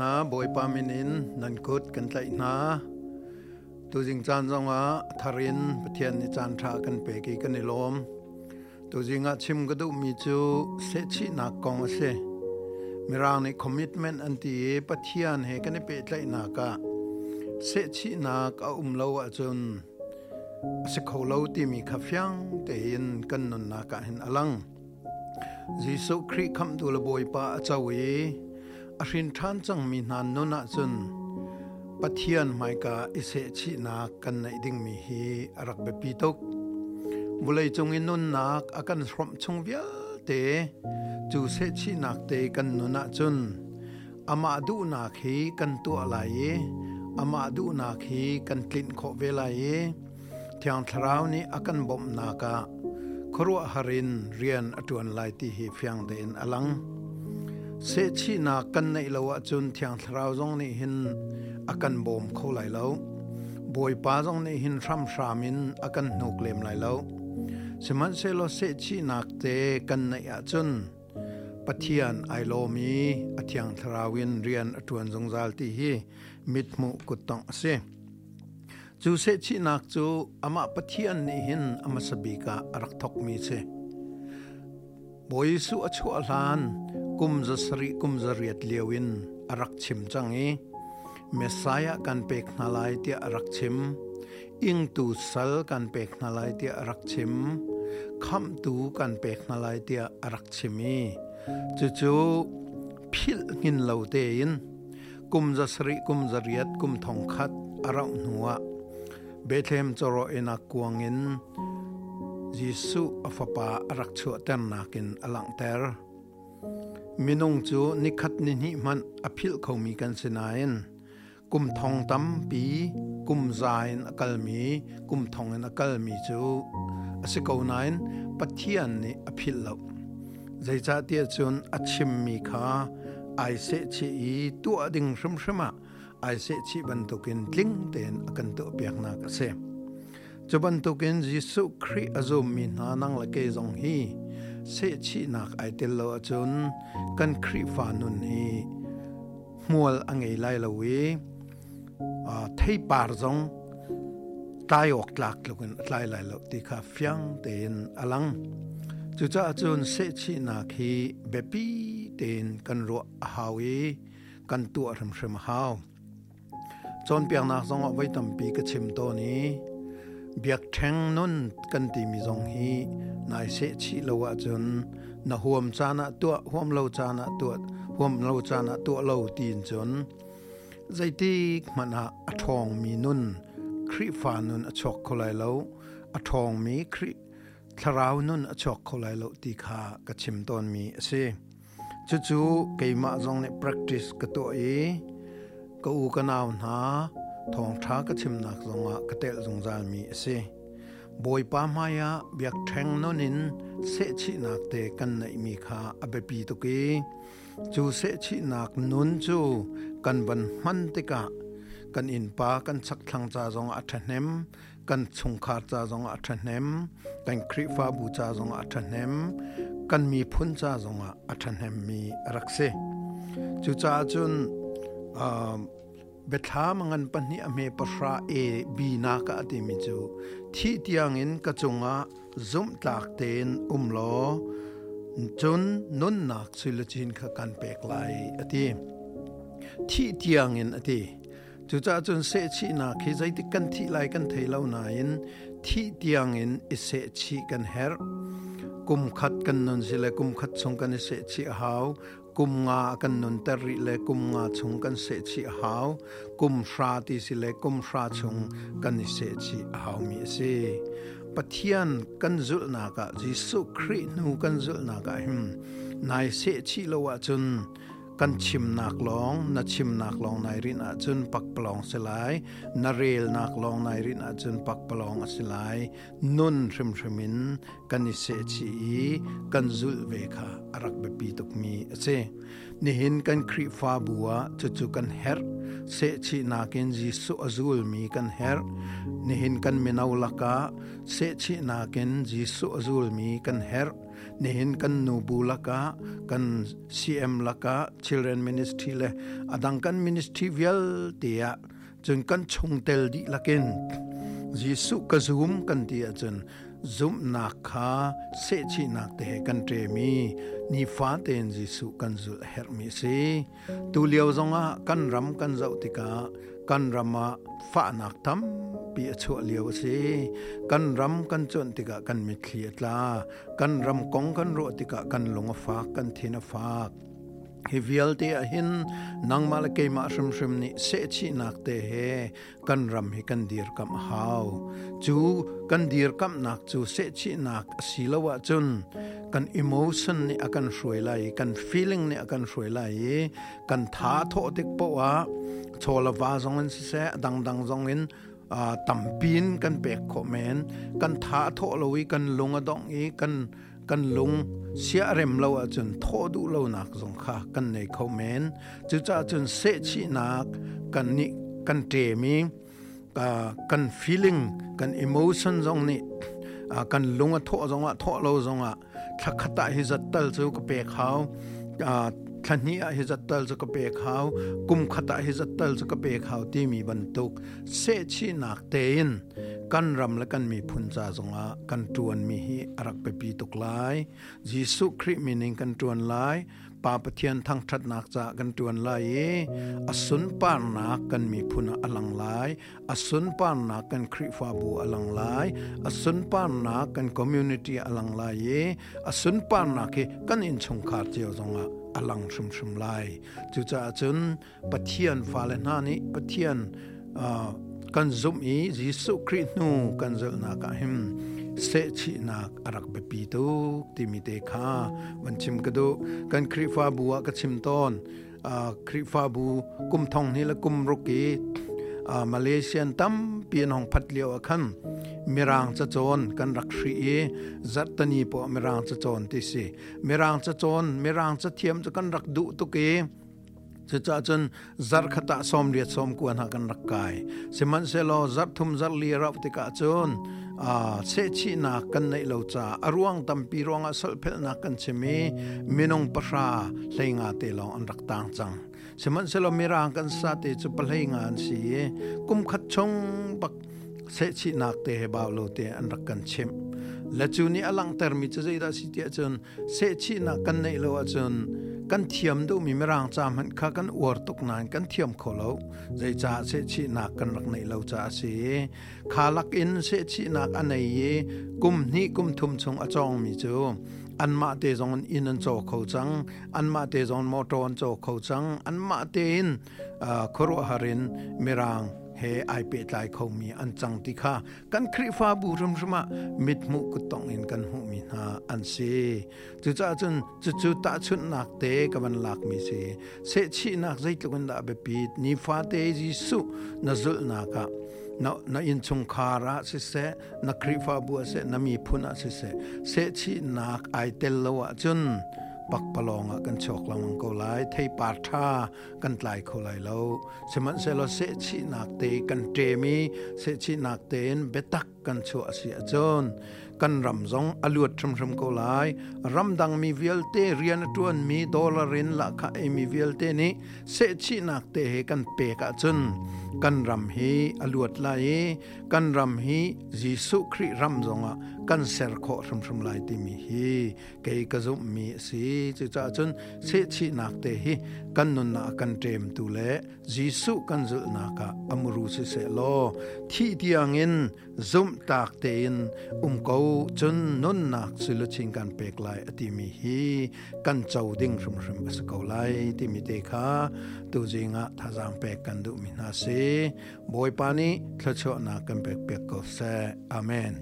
นะบอยปามินินนันกุดกันไตนะตัวจิงจานจงอาทารินปเทียนิจานทรากันเปกีกันในลมตัวจิงอาชิมกระดูมีจูเสชินักกองเสมีรางในคอมมิชเมนต์อันตีปเทียนเฮกันในเปไตนากะเสชินักเอาอุ้มเลวจุนสิเขาเลวที่มีขับยังแต่ยินกันนนนากะเห็นอลังจีสุครีคำตัวละบอยปาเจ้าวีอาชินทานจังมีนานนุนัจุนปัทยานไมกาอิเสชินากันในดิ่งมีฮีรักเบปีตกบุเลยจงอินนุนนักอาการรมชงเวียเตจูเซชินักเตกันนุนัจุนอามาดูนักฮีกันตัวไหลอามาดูนักฮีกันกลิ่นขบเวลาเที่อังทราวนี้อาการบ่มนักกะครัวฮารินเรียนอจวนไลที่ฮีฟียงเดินอลังเสชีนากันในลราจุนเทียงทราวจงนี่หินอากันบอมเข้าไหลแล้วบอยป้าจงนี่หินทรัมสามินอากันหนุกเลมไหลแล้วสมันเซลเสชีนักเตกันในอาจุนปะเทียนไอโลมีอเทียงทราวินเรียนอตวนจงซาลตีฮีมิดมุกุตองเสจูเสชีนักจูอามาปะเทียนนี่หินอามาสบีกาอรักทกมีเสบอยสุอชัวลานกุมจะสริกุมจะเรียดเลวินอรักชิมจังอีเมสัยกันเปกนาไลที่อรักชิมอิงตูสัลกันเปกนาไลที่อรักชิมคำตูกันเปกนาไลที่อรักชิมีจูจูพิลเงินเหล่าเตียนกุมจะสริกุมจะเรียดกุมทองคัดอารักหนัวเบธเฮมจรอเอนักกวงงินยิสุอัฟปาอรักชัวเตนนักินอลังเตอร์มินงจูนิคัดนินิมันอภิลเขามีกันเสนายนกุมทองตั้มปีกุมจายนักลมีกุมทองนักลมีจูอสิกานายปัทียนนิอภิลลาใจจัาเตียจุนอชิมมีคาไอเซชีตัวดึงสมสมะไอเซชีบันทุกินลิงเตนอกันตุเปียกนักเสษจบันทุกินจิสุครีอจุมมีนานังละเกยจงฮีเสชีนักไอเตลโลจุนกันครีฟานุนฮีมัวลอังเอไลลวีเทยปาร์จงตายออกลักลุกันไลไลลตีคาฟียงเตนอลังจุจ้าจุนเสชีนักฮีเบปีเตนกันรัวฮาวีกันตัวรำเสมฮาวจนเปียงนักสงอไว้ตั้มปีกชิมโตนี้บียกแทงนุ่นกันตีมิจงฮีนายเสฉิลวาจนนาหวมจานะตัวหวมโลจานะตัวหวมโลจานะตัวโลตีนจนใจตีมันอาทองมีนุ่นคริฟานุนอชกคลายโลอาทองมีคริทราวนุนอชกคลายโลตีขากระชิมตอนมีเสจู่ๆเกี่ยมาจงเนี่ย practice กัะตัวเองก็อูกนาวนา thong tha ka chim nak zonga ka tel zung zal mi se boy pa ma ya biak theng no nin se chi nak te kan nei mi kha abe pi to ke chu se chi nak nun chu kan ban man te ka kan in pa kan chak thlang cha zong a thanem kan chung kha cha zong a thanem kan khri fa bu cha zong a thanem kan mi phun cha zong a thanem mi rakse chu cha chun um, betha mangan pani ame pahra e bi na ka ati mi chu thi tiang in ka chunga zum tlak ten umlo chun nun nak chil chin kha kan pek lai ati thi tiang in ati chu cha chun se chi na khi zai ti kan thi lai kan thei lo na in thi tiang in i se chi kan her kum khat kan non sile kum khat chung kan se chi hau kum nga kan nun tar ri le kum nga chung kan se chi hau kum hra ti si le kum hra chung kan ni se chi hau mi se pathian kan zul na ka jisu khri nu kan zul na ka him nai se chi lo wa chun กันชิมนักลองนาชิมนักลองนายรินอาจุนปักปลองสลายนาเรลนักลองนายรินอาจุนปักปลองสลายนุนริมริมินกันนิเสชีกันจุลเวคาอรักเบปีตุกมีเซนิหินกันครีฟาบัวจุจุกันเฮรเสชีนาเินจิสุอจุลมีกันเฮรนิหินกันเมนาวลกาเสชีนาเินจิสุอจุลมีกันเฮร์ nehin kan nubu laka kan cm laka children ministry le adang kan ministry vial tia chun kan tel di lakin jisu ka zum kan tia chun zum na kha se chi na te kan tre mi ni fa ten jisu kan zul her mi se tu liao zonga kan ram kan zau tika kan rama fa nak tam ปีชั่วเลียวสิกันรำกันจนติกะกันมีเคลียตลากันรำกองกันโรติกะกันลงฟากกันเทนฟากฮิวิลเตอหิน นางมาลเกมาชมชมนี่เสชินักเตเฮกันรำให้กันดีรกำฮาวจูกันดีรกำนักจูเสชินักสิลวะจุนกันอิโมชันนี่อาการสวยไหลกันฟีลิ่งนี่อาการสวยไหลกันท้าทอติกปะวะโชลวาจงเงินเสดังดังจงเงิน À, tampin kan pek kho men kan tha tho loi kan lunga dong i kan kan lung sia rèm lo a chun tho đủ lo nak zong kha kan này kho men chu cha chun se chi nak kan ni kan te mi ka à, kan feeling kan emotion zong ni a à, kan lunga tho zong a tho lo zong khát thakata hi zat tal chu ka pek khaw ขันี้อาฮิจตัลจะกเปกเอากุมขัตาฮิจตัลจะกเปกเอาที่มีบรรทุกเซชีนักเตีนกันรำและกันมีพุนจาสงะกันจวนมีฮิอรักไปปีตกลายยิสุคริมีนิงกันจวนลายปาปเทียนทางทัดนักจากันจวนลายเออสุนปานนักกันมีพุนอัลังลายอาสุนปานนักกันคริฟาบูอัลังลายอาสุนปานนักกันคอมมูนิตี้อัลังลายเออสุนปานนักกันอินชงคาร์เจียวสงะอลังชุมชุมล่จุจ้าจนปะเทียนฟาเลนานี้ปะเทียนกันซุมอีจิสุครินูกันเจลนากะหิมเสชินักอรักเปปีตุทติมิเตคามันชิมกระดูกันคริฟาบัวกระชิมตอนคริฟาบูกุมทองนี่ละกุมรุกีมาเลเซียนตั้มเปียนห้องพัดเลียวอคันมรังสะจนกันรักษีเอจัดตนีปอมรังสะจนที่สิมรังสะจนมรังสะเทียมจะกันรักดุตุกเอจะจะจนจัตขตะสมเดียดสมกวนหากันรักกายสิมันเซลจัตทุมจัดลีรับติกาจนอาเชชีนากันในเลวจ้าอรวงตัมปีรวงอสลเพลนากันเชมีมินงปชาเลงาเตลองอันรักต่างจังสมันเซลอมรังกันสัตย์จุปเลงานสีกุมขัดชงปักเซชินักเตะเบาโลเตะอันรักกันเชมและจูนี้อลังเตอร์มิจจะใจได้สิทธิ์จนเซชินักกันในโลจนกันเทียมดูมีเมรังจามันข้ากันอวดตกนานกันเทียมขโคลวใจจ่าเซชินักกันรักในโลจ่าสีข้าลักอินเซชินักอันไหนยีกุมนี้กุมทุ่มชงอาจองมิจูอันมาเตจงอินันโจเขาจังอันมาเตจงมอตรอนโจเขาจังอันมาเตินอ่ครัวฮารินเมรัง he ai pe lai kho mi an chang ti kha kan khri fa bu rum ruma mit mu ku tong in kan hu mi na an se tu cha chun chu chu ta chun nak te ka ban lak mi se se chi nak zai tu kun da be pi ni fa te ji su na zul na ka na na in chung kha ra se se na khri fa bu se na mi phuna se se se chi nak ai tel lo wa chun ปักปลองกันชกลังมังกลายไทยปาท่ากันไลายโคลายเราสมันเซลเสชินักเตกันเจมีเสชินักเตนเบตักกันชัวเสียจน kan ram zong aluat thum thum ko lai ram dang mi velte rian tuan mi dollar in la kha e mi velte ni se chi nak te he kan pe ka chun kan ram hi aluat lai e. kan ram hi jisu khri ram zonga kan ser kho thum thum lai ti mi hi ke ka zum mi si chu cha chun se chi nak te hi kan nun na kan tem tu le jisu kan zul na ka amuru se se lo thi tiangin zum tak te in um ko จนนุ่นนักสิลชิงการเปกลายอติมีฮีกันเจ้าดิ่งสมสมบสกาวไลติมีเดคาตัวจริงอะท่าจำเปกันดูมินาเซบอยปานีทัชชบนักันเปกเปกกอบเซอเมน